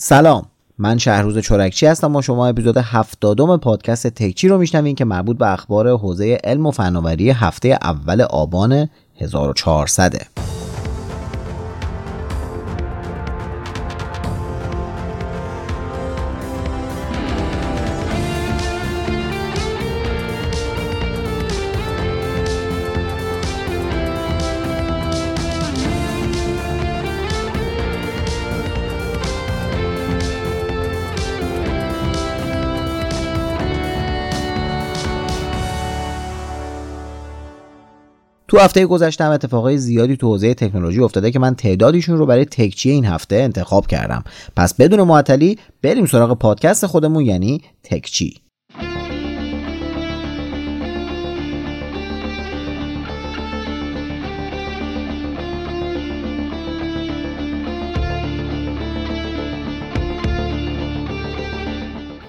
سلام. من شهروز چورکچی هستم و شما اپیزود هفتادم پادکست تکچی رو میشنوین که مربوط به اخبار حوزه علم و فناوری هفته اول آبان 1400 تو هفته گذشته هم اتفاقای زیادی تو حوزه تکنولوژی افتاده که من تعدادیشون رو برای تکچی این هفته انتخاب کردم. پس بدون معطلی بریم سراغ پادکست خودمون یعنی تکچی.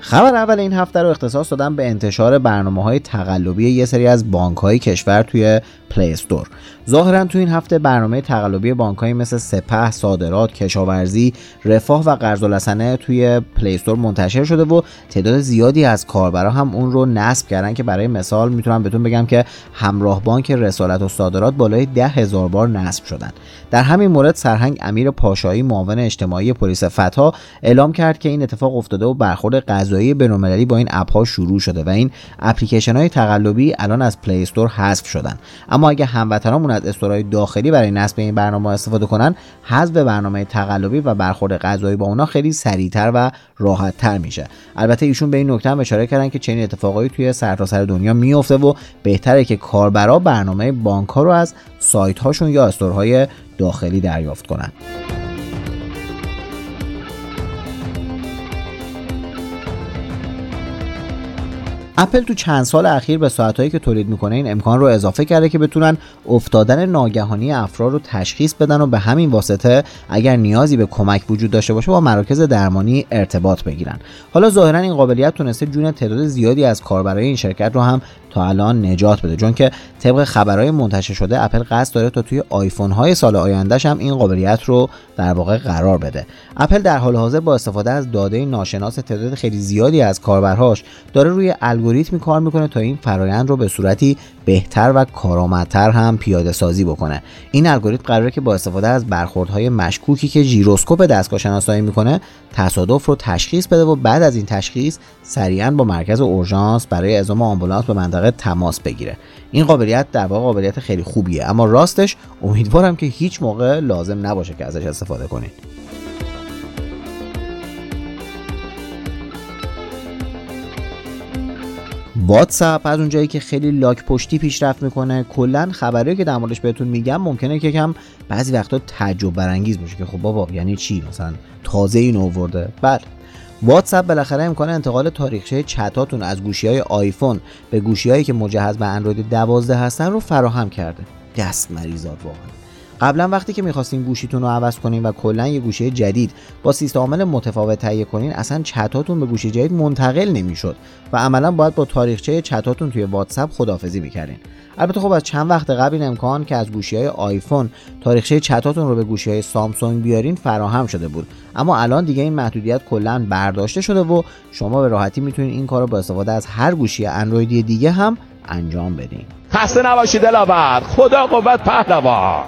خبر اول این هفته رو اختصاص دادم به انتشار برنامه های تقلبی یه سری از بانک های کشور توی Play Store. ظاهرا تو این هفته برنامه تقلبی بانکا مثل سپه، صادرات، کشاورزی، رفاه و قرض الحسنه توی Play Store منتشر شده و تعداد زیادی از کاربرا هم اون رو نصب کردن که برای مثال می‌تونم بهتون بگم که همراه بانک رسالت و صادرات بالای ده هزار بار نصب شدن. در همین مورد سرهنگ امیر پاشایی معاون اجتماعی پلیس فتا اعلام کرد که این اتفاق افتاده و برخورد قضایی بین‌المللی با این app ها شروع شده و این اپلیکیشن های تقلبی الان از پلی استور حذف شدن. اما اگه هموطنامون از استورهای داخلی برای نصب این برنامه استفاده کنن حذف برنامه تقلبی و برخورد غذایی با اونا خیلی سریعتر و راحتتر میشه. البته ایشون به این نکته هم اشاره کردن که چنین اتفاقایی توی سرتاسر سر دنیا میفته و بهتره که کاربرا برنامه بانک ها رو از سایت هاشون یا استورهای داخلی دریافت کنن. اپل تو چند سال اخیر به ساعتهایی که تولید می‌کنه این امکان رو اضافه کرده که بتونن افتادن ناگهانی افراد رو تشخیص بدن و به همین واسطه اگر نیازی به کمک وجود داشته باشه با مراکز درمانی ارتباط بگیرن. حالا ظاهرا این قابلیت تونسته جون تعداد زیادی از کاربرای این شرکت رو هم الان نجات بده. چون که طبق خبرهای منتشر شده اپل قصد داره تا توی آیفون های سال آیندهش هم این قابلیت رو در واقع قرار بده. اپل در حال حاضر با استفاده از داده ناشناس تعداد خیلی زیادی از کاربرهاش داره روی الگوریتمی کار می‌کنه تا این فرایند رو به صورتی بهتر و کارآمدتر هم پیاده سازی بکنه. این الگوریتم قراره که با استفاده از برخوردهای مشکوکی که ژیروسکوپ دستگاه شناسایی می‌کنه تصادف رو تشخیص بده و بعد از این تشخیص سریعا با مرکز اورژانس برای اعزام آمبولانس به منطقه تماس بگیره. این قابلیت در واقع قابلیت خیلی خوبیه. اما راستش امیدوارم که هیچ موقع لازم نباشه که ازش استفاده کنید واتساپ از اونجایی که خیلی لاک پشتی پیشرفت می‌کنه کلا خبری که در موردش بهتون میگم ممکنه که کم بعضی وقتا تعجب برانگیز باشه که خب بابا یعنی چی؟ مثلا تازه این آورده. بله. واتساپ بالاخره امکان انتقال تاریخچه چتاتون از گوشی های آیفون به گوشی هایی که مجهز به اندروید 12 هستن رو فراهم کرده. دست مریضات واقعا. قبلا وقتی که می‌خواستین گوشیتون رو عوض کنین و کلا یه گوشی جدید با سیستم عامل متفاوت تهیه کنین اصلا چتاتون به گوشی جدید منتقل نمی‌شد و عملا باید با تاریخچه چتاتون توی واتساپ خدافزی می‌کردین البته خب از چند وقت قبل این امکان که از گوشی های آیفون تاریخچه چتاتون رو به گوشی های سامسونگ بیارین فراهم شده بود. اما الان دیگه این محدودیت کلا برداشته شده و شما به راحتی می‌تونید این کار رو با استفاده از هر گوشی اندرویدی دیگه هم انجام بدین. خسته نباشید دلاور. خدا قوت پهلوان.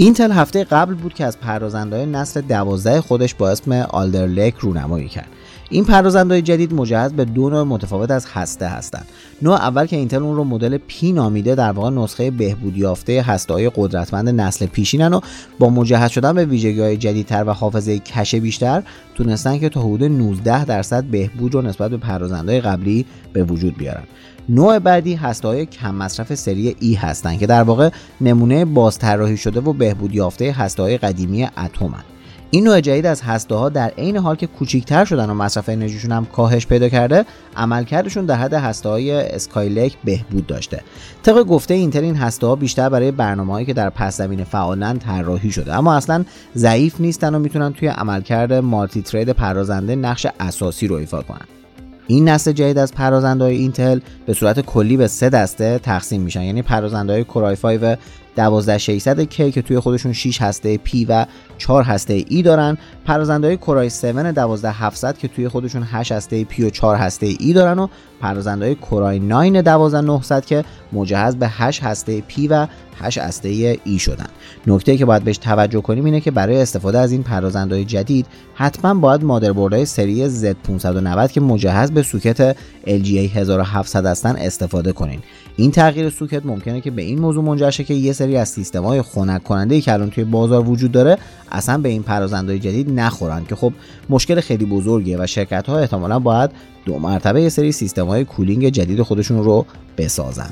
اینتل هفته قبل بود که از پردازنده‌های نسل دوازده خودش با اسم Alder Lake رونمایی کرد. این پردازنده‌های جدید مجهز به دو نوع متفاوت از هسته هستند. نوع اول که اینتل اون رو مدل P نامیده در واقع نسخه بهبود یافته هسته های قدرتمند نسل پیشینن و با مجهز شدن به ویژگی های جدیدتر و حافظه کش بیشتر تونستن که تا حدود 19 درصد بهبود رو نسبت به پردازنده‌های قبلی به وجود بیارن. نوع بعدی هسته های کم مصرف سری E هستند که در واقع نمونه بازطراحی شده و بهبود یافته هسته های قدیمی اتمن این نوع جدید از هسته ها در عین حال که کوچیکتر شدن و مصرف انرژیشون هم کاهش پیدا کرده عملکردشون در حد هسته های اسکایلک بهبود داشته. طبق گفته اینتل این هسته ها بیشتر برای برنامه‌هایی که در پس زمینه فعالن طراحی شده. اما اصلا ضعیف نیستن و می‌تونن توی عملکرد مالتی ترید پردازنده نقش اساسی رو ایفا کنن. این نسل جدید از پرازنده های اینتل به صورت کلی به سه دسته تقسیم میشن. یعنی پرازنده های کورای 5 12600 K که توی خودشون 6 هسته P و 4 هسته E دارن. پردازنده کورای 7 12700 که توی خودشون 8 هسته P و 4 هسته E دارن و پردازنده کورای 9 12900 که مجهز به 8 هسته P و 8 هسته E شدن. نکته که باید بهش توجه کنیم اینه که برای استفاده از این پردازندهای جدید حتما باید مادربردهای سری Z590 که مجهز به سوکت LGA 1700 هستن استفاده کنین. این تغییر سوکت ممکنه که به این موضوع منجر شه که یه سری از سیستم‌های خنک کننده که الان توی بازار وجود داره اصلا به این پردازندهای جدید نخورن. که خب مشکل خیلی بزرگیه و شرکت ها احتمالا باید دو مرتبه یه سری سیستم های cooling جدید خودشون رو بسازن.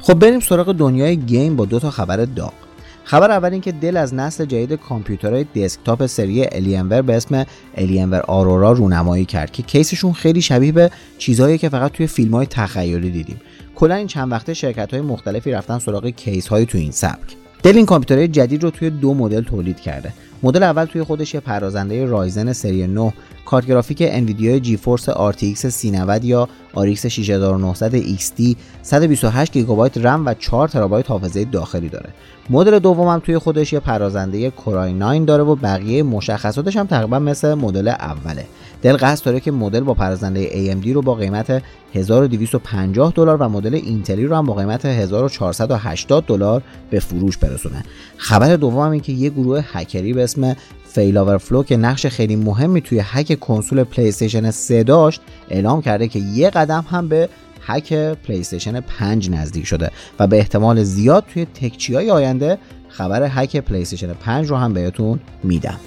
خب بریم سراغ دنیای گیم با دو تا خبر داغ. خبر اول این که دل از نسل جدید کامپیوترهای دسکتاپ سری Alienware به اسم Alienware Aurora رونمایی کرد که کیسشون خیلی شبیه به چیزهایی که فقط توی فیلم های تخیلی دیدیم. کلا این چند وقته شرکت های مختلفی رفتن سراغ کیس های تو این سبک. دل این کامپیوترهای جدید رو توی دو مدل تولید کرده. مدل اول توی خودش یه پردازنده Ryzen سری 9 کارت گرافیک انویدیا GeForce RTX 3090 یا RX 6900 XT 128 گیگابایت رم و 4 ترابایت حافظه داخلی داره. مدل دوم توی خودش یه پردازنده Core i9 داره و بقیه مشخصاتش هم تقریبا مثل مدل اوله. دل قصد داره که مدل با پردازنده AMD رو با قیمت 1250 دلار و مدل اینتلی رو هم با قیمت 1480 دلار به فروش برسونه. خبر دوم این که یه گروه هکری به اسم fail0verflow که نقش خیلی مهمی توی هک کنسول پلی استیشن 3 داشت اعلام کرده که یه قدم هم به هک پلی استیشن 5 نزدیک شده و به احتمال زیاد توی تکچی های آینده خبر هک پلی استیشن 5 رو هم بهتون میدم.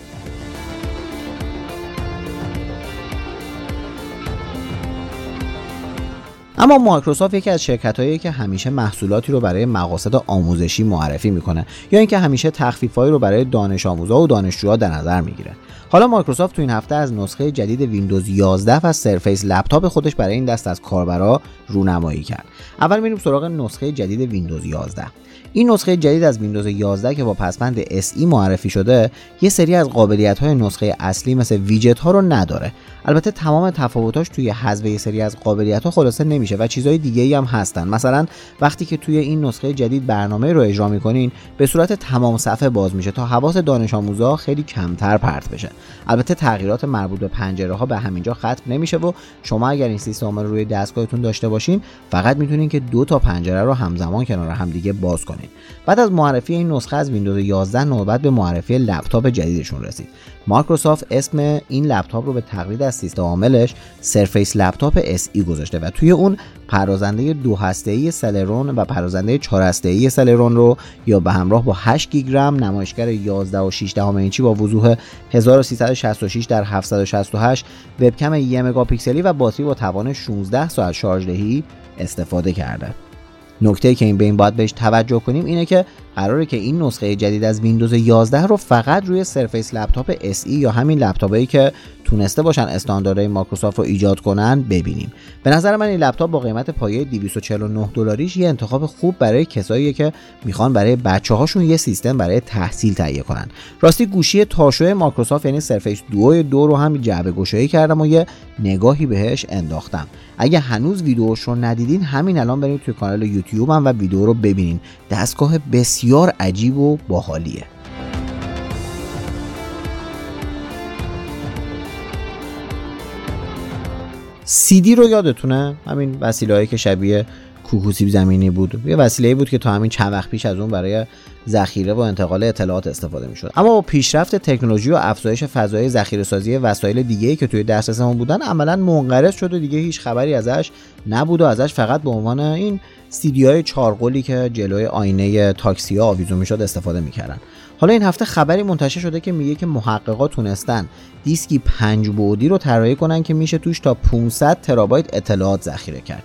اما مایکروسافت یکی از شرکت هایی که همیشه محصولاتی رو برای مقاصد آموزشی معرفی می‌کنه یا اینکه همیشه تخفیفهایی رو برای دانش آموزا و دانشجوها در نظر می‌گیره. حالا مایکروسافت تو این هفته از نسخه جدید ویندوز 11 و Surface Laptop خودش برای این دست از کاربرا رونمایی کرد. اول میریم سراغ نسخه جدید ویندوز 11 این نسخه جدید از ویندوز 11 که با پسوند SE معرفی شده یه سری از قابلیت های نسخه اصلی مثل ویجت ها رو نداره. البته تمام تفاوتاش توی حذف یه سری از قابلیت ها خلاصه نمیشه و چیزهای دیگه هم هستن. مثلا وقتی که توی این نسخه جدید برنامه رو اجرا می‌کنین به صورت تمام صفحه باز میشه تا حواس دانش آموزا خیلی کمتر پرت بشه. البته تغییرات مربوط به پنجره ها به همینجا ختم نمیشه و شما اگر این سیستم رو روی دستگاهتون داشته باشین فقط می‌تونین که دو تا پنجره رو همزمان کنار همدیگه باز کنین. بعد از معرفی این نسخه از ویندوز 11 نوبت به معرفی لپتاپ جدیدشون رسید. مایکروسافت اسم این لپتاپ رو به تقلید از سیستم عاملش Surface Laptop SE گذاشته و توی اون پردازنده دو هسته‌ای Celeron و پردازنده چهار هسته‌ای Celeron رو یا به همراه با 8 گیگ رم نمایشگر 11 و 6 دهم اینچی با وضوح 1366 در 768 وبکم 1 مگاپیکسلی و باتری با توان 16 ساعت شارژ دهی استفاده کرده. نکته که این بین باید بهش توجه کنیم اینه که قراره که این نسخه جدید از ویندوز 11 رو فقط روی Surface Laptop SE یا همین لپتاپی که تونسته باشن استانداردهای مایکروسافت رو ایجاد کنن ببینیم. به نظر من این لپتاپ با قیمت پایه 249 دلاریش یه انتخاب خوب برای کسایی که می‌خوان برای بچه هاشون یه سیستم برای تحصیل تهیه کنن. راستی گوشی تاشو مایکروسافت یعنی Surface Duo دو رو هم جعبه گشایی کردم و یه نگاهی بهش انداختم. اگه هنوز ویدیوش رو ندیدین همین الان برید توی کانال یوتیوبم و ویدیو رو ببینین. دستگاه بسیار عجیب و باحالیه. دی رو یادتونه؟ همین وسیله که شبیه کوکوسیب زمینی بود. یه وسیله بود که تا همین چند وقت پیش از اون برای ذخیره و انتقال اطلاعات استفاده می‌شد. اما با پیشرفت تکنولوژی و افزایش فضای ذخیره سازی وسایل دیگه که توی دسترسمون بودن عملا منقرض شد و دیگه هیچ خبری ازش نبود و ازش فقط به عنوان این سیدی های چارقلی که جلوی آینه تاکسی ها آویزون می‌شد استفاده می‌کردن. حالا این هفته خبری منتشر شده که میگه که محققات تونستن دیسکی پنج بعدی رو طراحی کنن که میشه توش تا 500 ترابایت اطلاعات ذخیره کرد.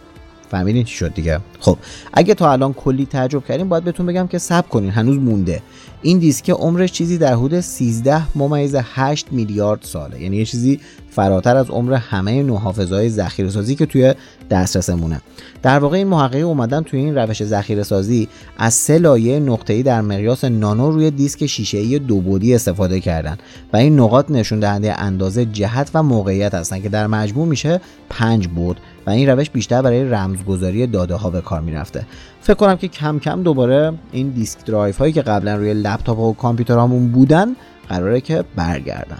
فهمیدین چی شد دیگه؟ خب اگه تا الان کلی تعجب کردیم باید بهتون بگم که صبر کنین هنوز مونده. این دیسک عمرش چیزی در حدود 13 ممیز 8 میلیارد ساله. یعنی یه چیزی فراتر از عمر همه نوع حافظه‌های ذخیره سازی که توی دسترسمونه. در واقع این محققین اومدن توی این روش ذخیره سازی از سه لایه نقطه‌ای در مقیاس نانو روی دیسک شیشه‌ای دو بعدی استفاده کردن و این نقاط نشون دهنده اندازه جهت و موقعیت هستن که در مجموع میشه پنج بعد. و این روش بیشتر برای رمزگذاری داده ها به کار می‌رفته. فکر کنم که کم کم دوباره این دیسک درایو هایی که قبلا روی لپتاپ و کامپیوترامون بودن قراره که برگردن.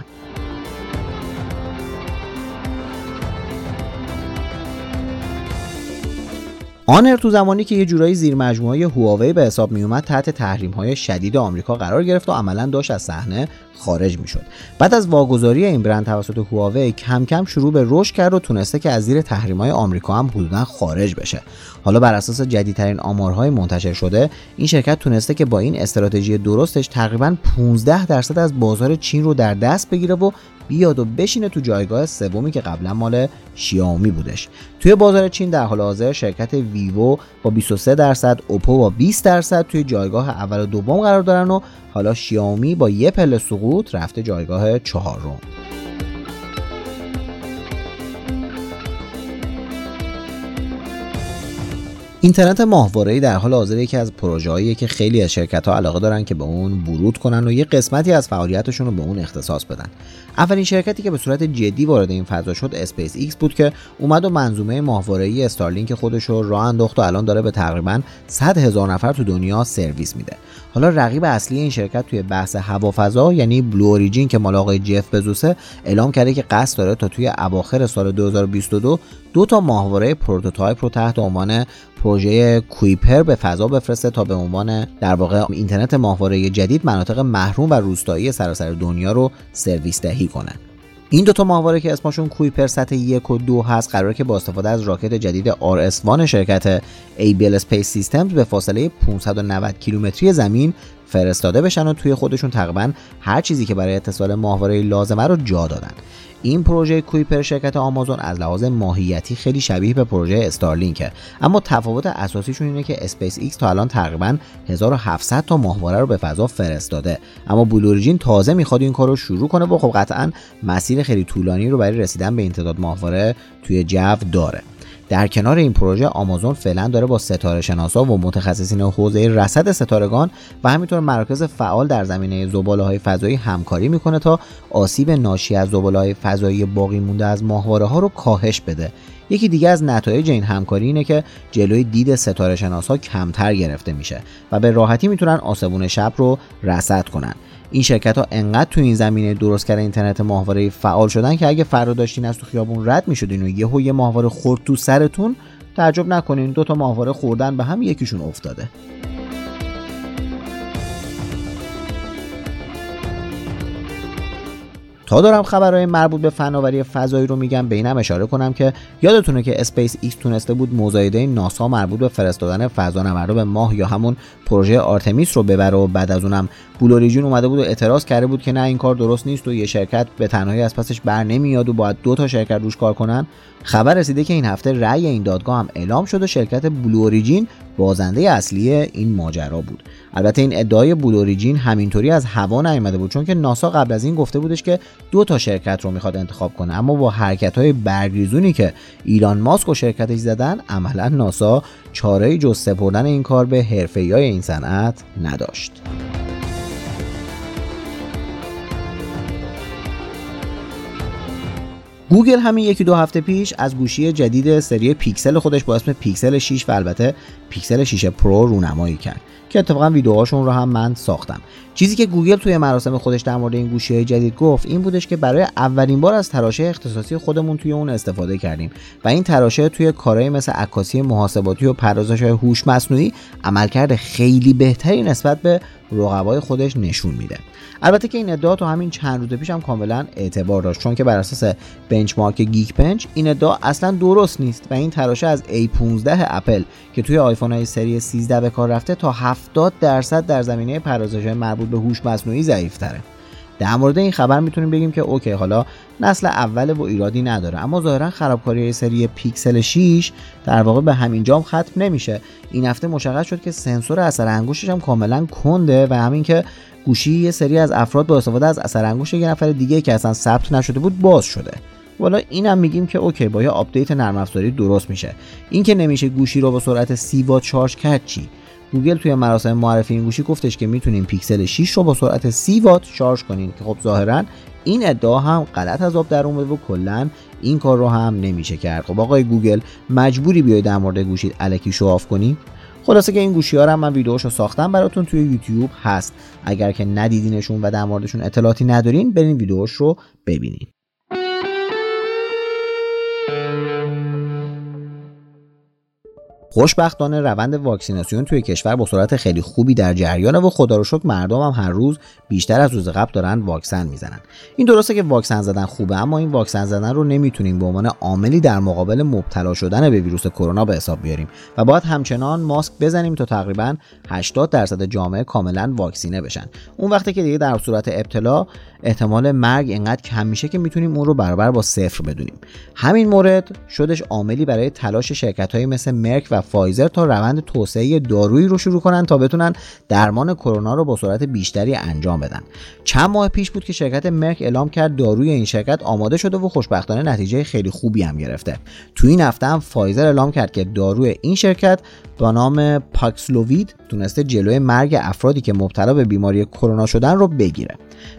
آنر تو زمانی که یه جورایی زیر مجموعه هواوی به حساب می اومد تحت تحریم های شدید آمریکا قرار گرفت و عملا داشت از صحنه خارج می شد. بعد از واگذاری این برند توسط هواوی کم کم شروع به رشد کرد و تونسته که از زیر تحریم های آمریکا هم حدودا خارج بشه حالا بر اساس جدیدترین آمارهای منتشر شده این شرکت تونسته که با این استراتژی درستش تقریبا 15 درصد از بازار چین رو در دست بگیره و بیاد و بشینه تو جایگاه سومی که قبلا مال شیائومی بودش توی بازار چین در حال حاضر شرکت ویوو با 23 درصد اوپو با 20 درصد توی جایگاه اول و دوم قرار دارن و حالا شیائومی با یه پله سقوط رفته جایگاه چهارم اینترنت ماهواره‌ای در حال حاضر یکی از پروژه‌ایه که خیلی از شرکت‌ها علاقه دارن که به اون ورود کنن و یه قسمتی از فعالیتشون رو به اون اختصاص بدن. اولین شرکتی که به صورت جدی وارد این فضا شد اسپیس ایکس بود که اومد و منظومه ماهواره‌ای استارلینک خودش رو راه انداخت و الان داره به تقریبا 100 هزار نفر تو دنیا سرویس میده. حالا رقیب اصلی این شرکت توی بحث هوافضا یعنی بلو اوریجین که مال آقای جف بزوسه اعلام کرده که قصد داره تا توی اواخر سال 2022 دو تا ماهواره prototype رو تحت عنوان پروژه Kuiper به فضا بفرسته تا به عنوان در واقع اینترنت ماهواره جدید مناطق محروم و روستایی سراسر دنیا رو سرویس دهی کنه این دوتا ماهواره که اسمشون KuiperSat یک و دو هست قراره که با استفاده از راکت جدید RS1 شرکت ABL Space Systems به فاصله 590 کیلومتری زمین فرستاده بشن و توی خودشون تقریبا هر چیزی که برای اتصال ماهواره لازمه رو جا دادن. این پروژه کویپر شرکت آمازون از لحاظ ماهیتی خیلی شبیه به پروژه استارلینکه اما تفاوت اساسیشون اینه که اسپیس ایکس تا الان تقریبا 1700 تا ماهواره رو به فضا فرستاده. اما Blue Origin تازه می‌خواد این کار رو شروع کنه و خب قطعا مسیر خیلی طولانی رو برای رسیدن به این تعداد ماهواره توی جو داره. در کنار این پروژه آمازون فعلا داره با ستاره شناسا و متخصصین حوزه رصد ستارگان و همینطور مراکز فعال در زمینه زباله های فضایی همکاری می‌کنه تا آسیب ناشی از زباله های فضایی باقی مونده از ماهواره ها رو کاهش بده. یکی دیگه از نتایج این همکاری اینه که جلوی دید ستاره شناسا کمتر گرفته میشه و به راحتی می‌تونن آسمون شب رو رصد کنن. این شرکت ها انقدر تو این زمینه درست کردن اینترنت ماهواره فعال شدن که اگه فردا داشتین از تو خیابون رد می‌شدین و یهو یه ماهواره خورد تو سرتون تعجب نکنین. دو تا ماهواره خوردن به هم یکیشون افتاده. تا دارم خبرهای مربوط به فناوری فضایی رو میگم به اینم اشاره کنم که یادتونه که اسپیس ایکس تونسته بود مزایده ناسا مربوط به فرستادن فضانوردا به ماه یا همون پروژه آرتمیس رو ببره و بعد از اونم Blue Origin اومده بود و اعتراض کرده بود که نه این کار درست نیست و یه شرکت به تنهایی از پسش بر نمیاد و باید دو تا شرکت روش کار کنن. خبر رسیده که این هفته رأی این دادگاه هم اعلام شد و شرکت بلو بازنده اصلی این ماجرا بود. البته این ادعای بلو اوریجین همینطوری از هوا نیامده بود چون که ناسا قبل از این گفته بودش که دو تا شرکت رو می‌خواد انتخاب کنه. اما با حرکت های برگریزونی که ایلان ماسک و شرکتش زدن عملا ناسا چاره جز سپردن این کار به حرفه‌ای این صنعت نداشت. گوگل همین یکی دو هفته پیش از گوشی جدید سری پیکسل خودش با اسم پیکسل 6 و البته پیکسل 6 پرو رونمایی کرد که اتفاقا ویدیوهاشون رو هم من ساختم. چیزی که گوگل توی مراسم خودش در مورد این گوشی جدید گفت این بودش که برای اولین بار از تراشه اختصاصی خودمون توی اون استفاده کردیم و این تراشه توی کارهای مثل عکاسی محاسباتی و پردازش های هوش مصنوعی عملکرد خیلی بهتری نسبت به رقبای خودش نشون میده. البته که این ادعا تو همین چند روز پیش هم کاملا اعتبار داشت چون که بر اساس benchmark Geekbench این ادعا اصلا درست نیست و این تراشه از A15 اپل که توی آیفون های سری 13 به کار رفته تا 70 درصد در زمینه پردازش مربوط به هوش مصنوعی ضعیف تره. در مورد این خبر می‌تونیم بگیم که okay حالا نسل اول و ایرادی نداره. اما ظاهرا خرابکاری سری پیکسل 6 در واقع به همین جام ختم نمیشه. این هفته مشخص شد که سنسور اثر انگشتش هم کاملا کنده و همین که گوشی یه سری از افراد با استفاده از اثر انگشت یه نفر دیگه که اصلا ثبت نشده بود باز شده. والا اینم میگیم که okay با یه update نرم افزاری درست میشه. این که نمیشه گوشی رو با سرعت 30 وات شارژ کرد چی؟ گوگل توی مراسم معرفی این گوشی گفتش که می‌تونیم پیکسل 6 رو با سرعت 30 وات شارژ کنین که خب ظاهرا این ادعا هم غلط از آب در اومده و کلا این کار رو هم نمیشه کرد. خب آقای گوگل مجبوری بیای در مورد گوشیت الکی show off کنی؟ خلاصه که این گوشی ها رو من ویدیوشو ساختم براتون توی یوتیوب هست. اگر که ندیدینشون و در موردشون اطلاعاتی ندارین برین ویدیوش رو ببینین. خوشبختانه روند واکسیناسیون توی کشور با سرعت خیلی خوبی در جریانه و خدا رو شکر مردم هم هر روز بیشتر از روز قبل دارن واکسن می‌زنن. این درسته که واکسن زدن خوبه اما این واکسن زدن رو نمی‌تونیم به عنوان عاملی در مقابل مبتلا شدن به ویروس کرونا به حساب بیاریم و باید همچنان ماسک بزنیم تا تقریبا 80 درصد جامعه کاملا واکسینه بشن. اون وقتی که دیگه در صورت ابتلا احتمال مرگ اینقدر کم میشه که می‌تونیم اون رو برابر با صفر بدونیم. همین مورد شدش عاملی برای تلاش شرکت های مثل مرک و فایزر تا روند توسعه دارویی رو شروع کنن تا بتونن درمان کرونا رو با سرعت بیشتری انجام بدن. چند ماه پیش بود که شرکت مرک اعلام کرد داروی این شرکت آماده شده و خوشبختانه نتیجه خیلی خوبی هم گرفته. تو این هفته هم فایزر اعلام کرد که داروی این شرکت با نام Paxlovid تونسته جلوی مرگ افرادی که مبتلا به بیماری کرونا شدن رو بگیره.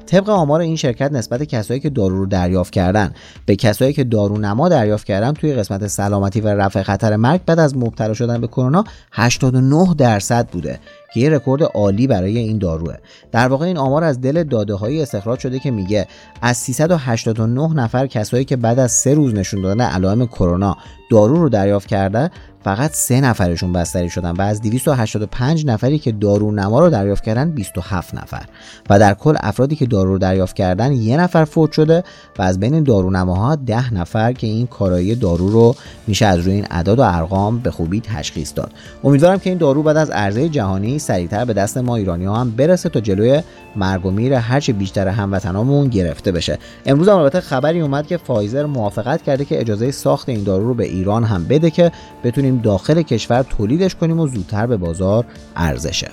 طبق آمار این شرکت نسبت کسایی که دارو رو دریافت کردن. به کسایی که دارو نما دریافت کردن توی قسمت سلامتی و رفع خطر مرگ بعد از مبتلا شدن به کرونا 89 درصد بوده. که یه رکورد عالی برای این داروه. در واقع این آمار از دل داده هایی استخراج شده که میگه از 389 نفر کسایی که بعد از سه روز نشون دادن علائم کرونا دارو رو دریافت کرده فقط سه نفرشون بستری شدن و از 285 نفری که دارو نما رو دریافت کردن 27 نفر. و در کل افرادی که دارو رو دریافت کردن یه نفر فوت شده و از بین دارو نماها 10 نفر که این کارایی دارو رو میشه از روی این اعداد و ارقام به خوبی تشخیص داد. امیدوارم که این دارو بعد از عرضه جهانی سریعتر به دست ما ایرانی ها هم برسه تا جلوی مرگ و میر هرچه بیشتر هموطنامون گرفته بشه. امروز هم البته خبری اومد که فایزر موافقت کرده که اجازه ساخت این دارو رو به ایران هم بده که بتونیم داخل کشور تولیدش کنیم و زودتر به بازار ارزشه.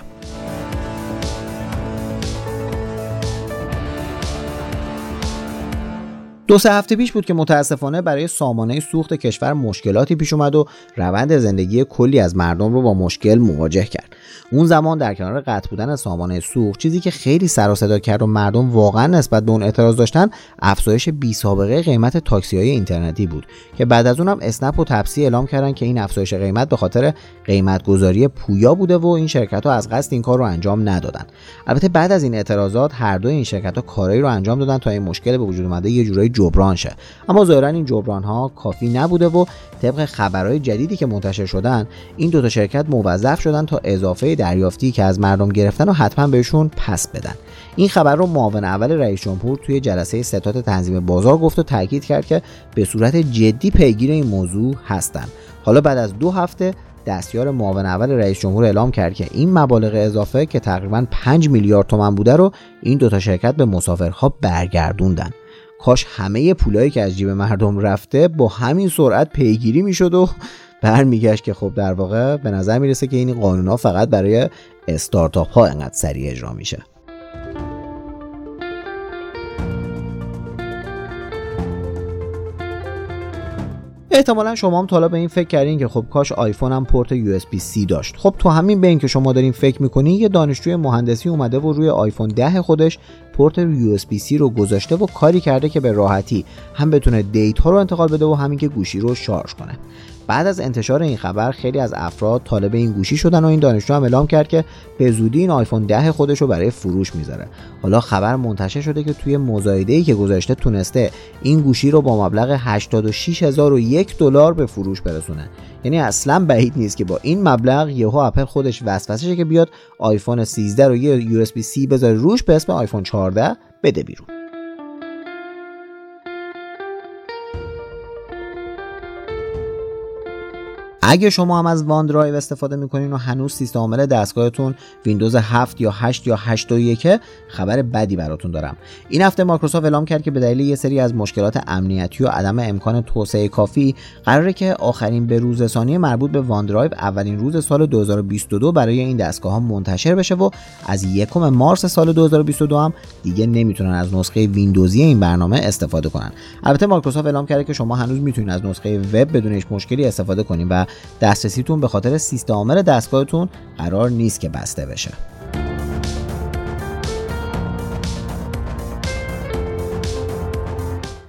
دو سه هفته پیش بود که متاسفانه برای سامانه سوخت کشور مشکلاتی پیش اومد و روند زندگی کلی از مردم رو با مشکل مواجه کرد. اون زمان در کنار قطع بودن سامانه سوخت چیزی که خیلی سر و صدا کرد و مردم واقعا نسبت به اون اعتراض داشتن افزایش بی سابقه قیمت تاکسی های اینترنتی بود که بعد از اونم اسنپ و تپسی اعلام کردن که این افزایش قیمت به خاطر قیمت گذاری پویا بوده و این شرکت ها از قصد این کار رو انجام ندادن. البته بعد از این اعتراضات هر دو این شرکت ها کارایی رو انجام دادن تا این مشکل به وجود اومده یه جورایی جبران شه. اما ظاهرا این جبران ها کافی نبوده و طبق خبرهای جدیدی که منتشر شدن این دو تا شرکت موظف شدن تا اضافه دریافتی که از مردم گرفتن و حتما بهشون پس بدن. این خبر رو معاون اول رئیس جمهور توی جلسه ستاد تنظیم بازار گفت و تاکید کرد که به صورت جدی پیگیر این موضوع هستند حالا بعد از دو هفته دستیار معاون اول رئیس جمهور اعلام کرد که این مبالغ اضافه که تقریبا 5 میلیارد تومن بوده رو این دوتا شرکت به مسافرها برگردوندن. کاش همه پولایی که از جیب مردم رفته با همین سرعت پیگیری می‌شد و برمیگشت که خب در واقع به نظر می‌رسه که این قانون ها فقط برای استارتاپ ها انقدر سریع اجرا میشه. احتمالا شما هم تا به این فکر کردین که خب کاش آیفون هم پورت یو سی داشت. خب تو همین بین که شما دارین فکر می‌کنین یه دانشجوی مهندسی اومده و روی آیفون 10 خودش پورت یو سی رو گذاشته و کاری کرده که به راحتی هم بتونه data رو انتقال بده و همین که گوشی رو شارژ کنه. بعد از انتشار این خبر خیلی از افراد طالب این گوشی شدن و این دانشجو هم اعلام کرد که به زودی این آیفون 10 خودش رو برای فروش می‌ذاره. حالا خبر منتشر شده که توی مزایده ای که گذاشته تونسته این گوشی رو با مبلغ 86001 دلار به فروش برسونه. یعنی اصلا بعید نیست که با این مبلغ یهو اپل خودش وسوسه که بیاد آیفون 13 رو یه اس سی بذاره روش به اسم آیفون 14 بده بیرون. اگه شما هم از وان درایو استفاده می‌کنین و هنوز سیستم عامل دستگاهتون ویندوز 7 یا 8 یا 8 و 1 خبر بدی براتون دارم. این هفته مایکروسافت اعلام کرد که به دلیل یه سری از مشکلات امنیتی و عدم امکان توسعه کافی قراره که آخرین بروزرسانی مربوط به وان درایو اولین روز سال 2022 برای این دستگاه ها منتشر بشه و از یکم مارس سال 2022 هم دیگه نمی‌تونن از نسخه ویندوزی این برنامه استفاده کنن. البته مایکروسافت اعلام کرده که شما هنوز می‌تونید از نسخه وب بدون هیچ مشکلی استفاده کنید و دسترسیتون به خاطر سیستم عامل دستگاهتون قرار نیست که بسته بشه.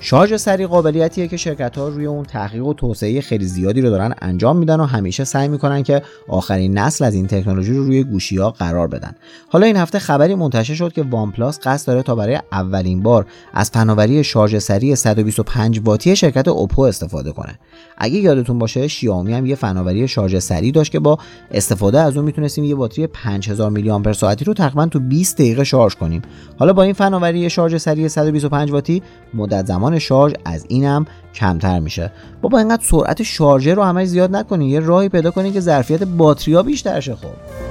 شارژ سریع قابلیتیه که شرکت ها روی اون تحقیق و توسعه خیلی زیادی رو دارن انجام میدن و همیشه سعی می‌کنن که آخرین نسل از این تکنولوژی رو روی گوشی ها قرار بدن. حالا این هفته خبری منتشر شد که وان پلاس قصد داره تا برای اولین بار از فناوری شارژ سریع 125 واتی شرکت اوپو استفاده کنه. اگه یادتون باشه شیائومی هم یه فناوری شارژ سریع داشت که با استفاده از اون می‌تونستیم یه باتری 5000 میلی آمپر ساعتی رو تقریبا تو 20 دقیقه شارژ کنیم. حالا با این فناوری شارژ سریع 125 واتی مدت زمان شارژ از اینم کمتر میشه. بابا اینقدر سرعت شارژر رو همش زیاد نکنی یه راهی پیدا کنی که ظرفیت باتریا بیشتر شه خب.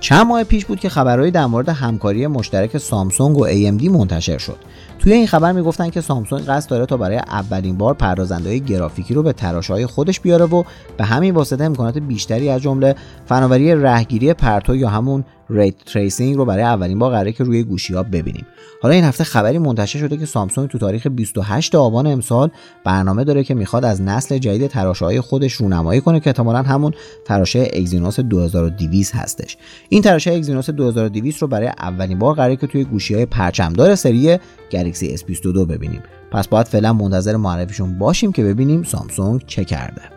چند ماه پیش بود که خبرهایی در مورد همکاری مشترک سامسونگ و AMD منتشر شد. توی این خبر می‌گفتن که سامسونگ قصد داره تا برای اولین بار پردازنده گرافیکی رو به تراشهای خودش بیاره و به همین واسطه امکانات بیشتری از جمله فناوری رهگیری پرتو یا همون ray tracing رو برای اولین بار قراره که روی گوشی ها ببینیم. حالا این هفته خبری منتشر شده که سامسونگ تو تاریخ 28 آبان امسال برنامه داره که می‌خواد از نسل جدید تراشه‌های خودش رونمایی کنه که احتمالا همون تراشه اگزینوس 2200 هستش. این تراشه اگزینوس 2200 رو برای اولین بار قراره که توی گوشی های پرچمدار سری گلکسی S22 ببینیم. پس باید فعلا منتظر معرفیشون باشیم که ببینیم سامسونگ چه کرده.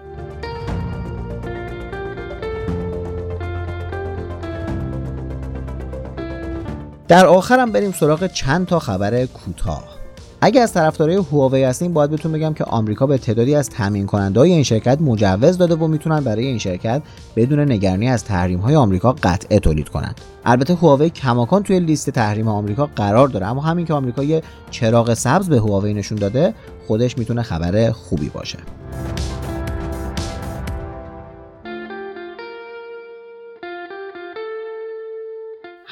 در آخرم بریم سراغ چند تا خبر کوتاه. اگه از طرفدارای هواوی هستین باید بهتون بگم که آمریکا به تعدادی از تامین کننده های این شرکت مجوز داده و می‌تونن برای این شرکت بدون نگرانی از تحریم های آمریکا قطعه تولید کنند البته هواوی کماکان توی لیست تحریم آمریکا قرار داره اما همین که آمریکا یه چراغ سبز به هواوی نشون داده خودش می‌تونه خبر خوبی باشه.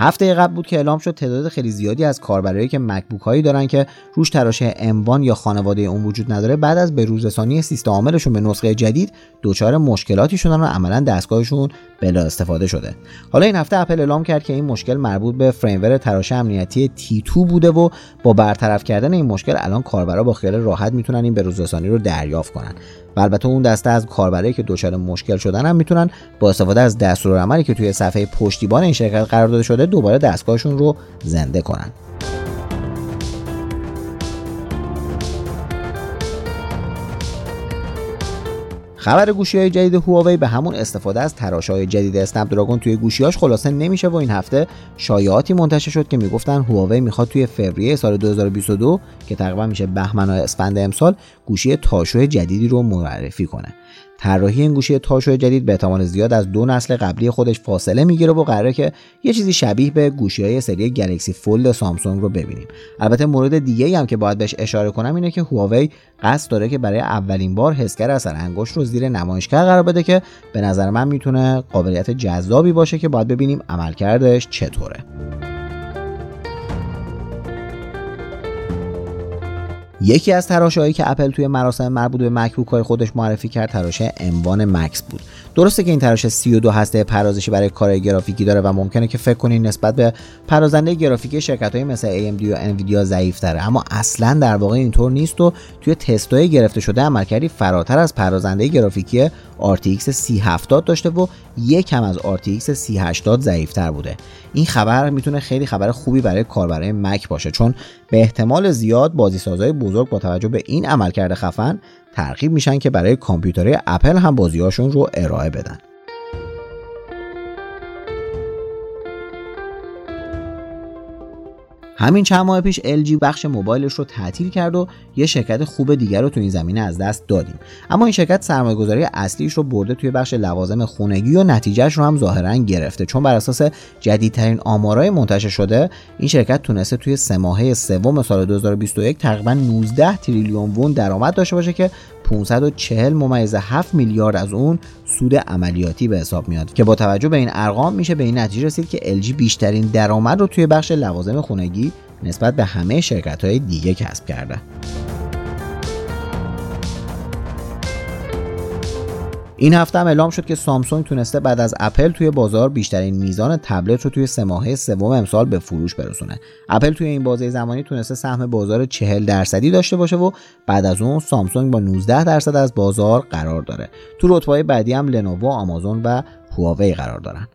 هفته قبل بود که اعلام شد تعداد خیلی زیادی از کاربرایی که مکبوک هایی دارن که روش تراشه M1 یا خانواده اون وجود نداره بعد از بروزرسانی سیستم عاملشون به نسخه جدید دچار مشکلاتی شدن و عملا دستگاهشون بلا استفاده شده. حالا این هفته اپل اعلام کرد که این مشکل مربوط به فریمور تراشه امنیتی T2 بوده و با برطرف کردن این مشکل الان کاربرا با خیال راحت می‌تونن این بروزرسانی رو دریافت کنن. و البته اون دسته از کاربرایی که دچار مشکل شدن هم می‌تونن با استفاده از دستورالعملی که توی صفحه پشتیبان این شرکت قرار داده شده دوباره دستگاهشون رو زنده کنن. خبر گوشی های جدید هواوی به همون استفاده از تراش های جدید اسنپ دراگون توی گوشیاش خلاصه نمیشه و این هفته شایعاتی منتشر شد که می‌گفتن هواوی می‌خواد توی فوریه سال 2022 که تقریبا میشه بهمن و اسفند امسال گوشی تاشو جدیدی رو معرفی کنه. طراحی این گوشی تاشو جدید به احتمال زیاد از دو نسل قبلی خودش فاصله می‌گیره و قراره که یه چیزی شبیه به گوشی های سری گلکسی فولد سامسونگ رو ببینیم. البته مورد دیگه هم که باید بهش اشاره کنم اینه که هواوی قصد داره که برای اولین بار حسگر اثر انگشت رو زیر نمایشگر قرار بده که به نظر من می‌تونه قابلیت جذابی باشه که باید ببینیم عملکردش چطوره. یکی از تراشهایی که اپل توی مراسم مربوط به مکبوک های خودش معرفی کرد تراشه اموان مکس بود. درسته که این تراشه 32 هسته پردازشی برای کار گرافیکی داره و ممکنه که فکر کنین نسبت به پردازنده گرافیکی شرکت های مثل AMD و انویدیا ضعیف تره اما اصلا در واقع اینطور نیست و توی تستای گرفته شده عملکردی فراتر از پردازنده گرافیکی RTX 3070 داشته و یک کم از RTX 3080 ضعیفتر بوده. این خبر می‌تونه خیلی خبر خوبی برای کاربرای مک باشه چون به احتمال زیاد بازیسازهای بزرگ با توجه به این عملکرد خفن ترغیب میشن که برای کامپیوترهای اپل هم بازیهاشون رو ارائه بدن. همین چند ماه پیش LG بخش موبایلش رو تعطیل کرد و یه شرکت خوب دیگر رو تو این زمینه از دست دادیم. اما این شرکت سرمایه گذاری اصلیش رو برده توی بخش لوازم خونگی و نتیجهش رو هم ظاهرا گرفته. چون بر اساس جدیدترین آمارای منتشر شده این شرکت تونسته توی سه ماهه سوم سال 2021 تقریبا 19 تریلیون وون درآمد داشته باشه که 540 ممیز 7 میلیارد از اون سود عملیاتی به حساب میاد که با توجه به این ارقام میشه به این نتیجه رسید که LG بیشترین درآمد رو توی بخش لوازم خونگی نسبت به همه شرکت های دیگه کسب کرده. این هفته هم اعلام شد که سامسونگ تونسته بعد از اپل توی بازار بیشترین میزان تبلت رو توی سه ماهه سوم امسال به فروش برسونه. اپل توی این بازه زمانی تونسته سهم بازار 40 درصدی داشته باشه و بعد از اون سامسونگ با 19 درصد از بازار قرار داره. تو رتبه بعدی هم لنوو، آمازون و هواوی قرار دارن.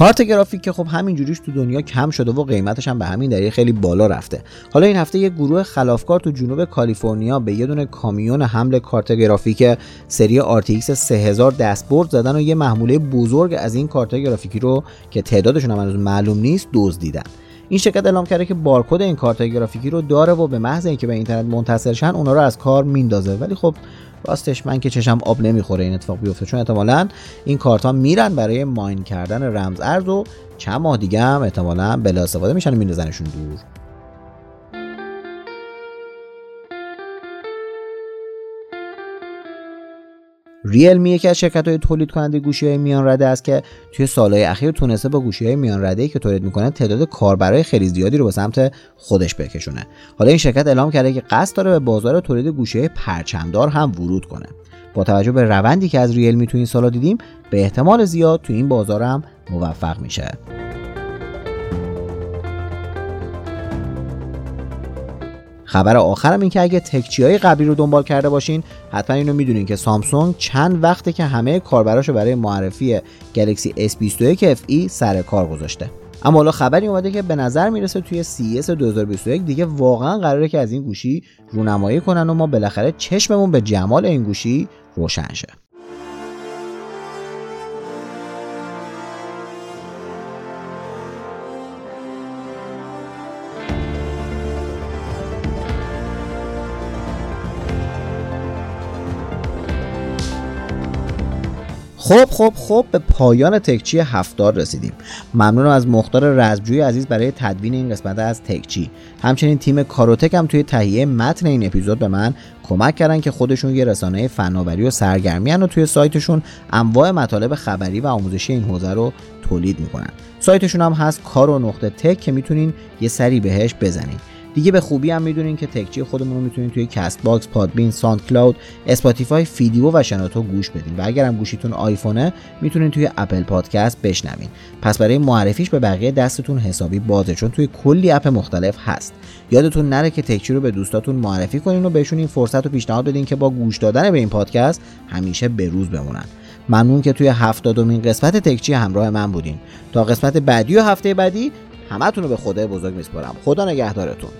کارت گرافیک که خب همین جوریش تو دنیا کم شده و قیمتش هم به همین دلیل خیلی بالا رفته. حالا این هفته یه گروه خلافکار تو جنوب کالیفرنیا به یه دونه کامیون حمل کارت گرافیک سری RTX 3000 دستبرد زدن و یه محموله بزرگ از این کارت گرافیکی رو که تعدادشون هم معلوم نیست دزدیدن. این شرکت اعلام کرده که بارکد این کارت گرافیکی رو داره و به محض اینکه به اینترنت منتشر شن اونا رو از کار میندازه. ولی خب راستش من که چشم آب نمی‌خوره این اتفاق بیفته چون احتمالا این کارت ها میرن برای ماین کردن رمز ارز و چند ماه دیگه هم احتمالا بلا استفاده میشن و دور. ریلمی یکی از شرکت های تولید کننده گوشی های میان رده است که توی سالهای اخیر تونسته با گوشی های میان رده که تولید می‌کنه تعداد کاربرای خیلی زیادی رو به سمت خودش بکشونه. حالا این شرکت اعلام کرده که قصد داره به بازار تولید گوشی های پرچمدار هم ورود کنه. با توجه به روندی که از ریلمی تو این سالا دیدیم به احتمال زیاد تو این بازار هم موفق میشه. خبر آخرم این که اگه تکچی های قبلی رو دنبال کرده باشین حتما اینو می‌دونین که سامسونگ چند وقته که همه کاربراشو برای معرفی گلکسی S21 FE سر کار گذاشته. اما حالا خبری اومده که به نظر می‌رسه توی CES 2021 دیگه واقعا قراره که از این گوشی رونمایی کنن و ما بالاخره چشممون به جمال این گوشی روشن شه. خب خب خب به پایان تکچی هفتار رسیدیم. ممنونم از مختار رزبجوی عزیز برای تدوین این قسمت از تکچی. همچنین تیم کاروتک هم توی تهیه متن این اپیزود به من کمک کردن که خودشون یه رسانه فناوری و سرگرمی و توی سایتشون انواع مطالب خبری و آموزشی این حوزه رو تولید می‌کنن. سایتشون هم هست کارو نقطه tech که می‌تونین یه سری بهش بزنین. دیگه به خوبی هم می‌دونین که تکچی خودمون رو می‌تونین توی کست باکس، پادبین، ساند کلاود، اسپاتیفای، فیدیو و شنوتو گوش بدین و اگر هم گوشیتون آیفونه می‌تونین توی اپل پادکست بشنوین. پس برای معرفیش به بقیه دستتون حسابی بازه چون توی کلی اپ مختلف هست. یادتون نره که تکچی رو به دوستاتون معرفی کنین و بهشون این فرصت رو پیشنهاد بدین که با گوش دادن به این پادکست همیشه به روز بمونن. ممنون که توی هفتادمین قسمت تکچی همراه من بودین تا قسمت بعدی و هفته بعدی همتون رو به خدای بزرگ میسپارم. خدا نگهدارتون.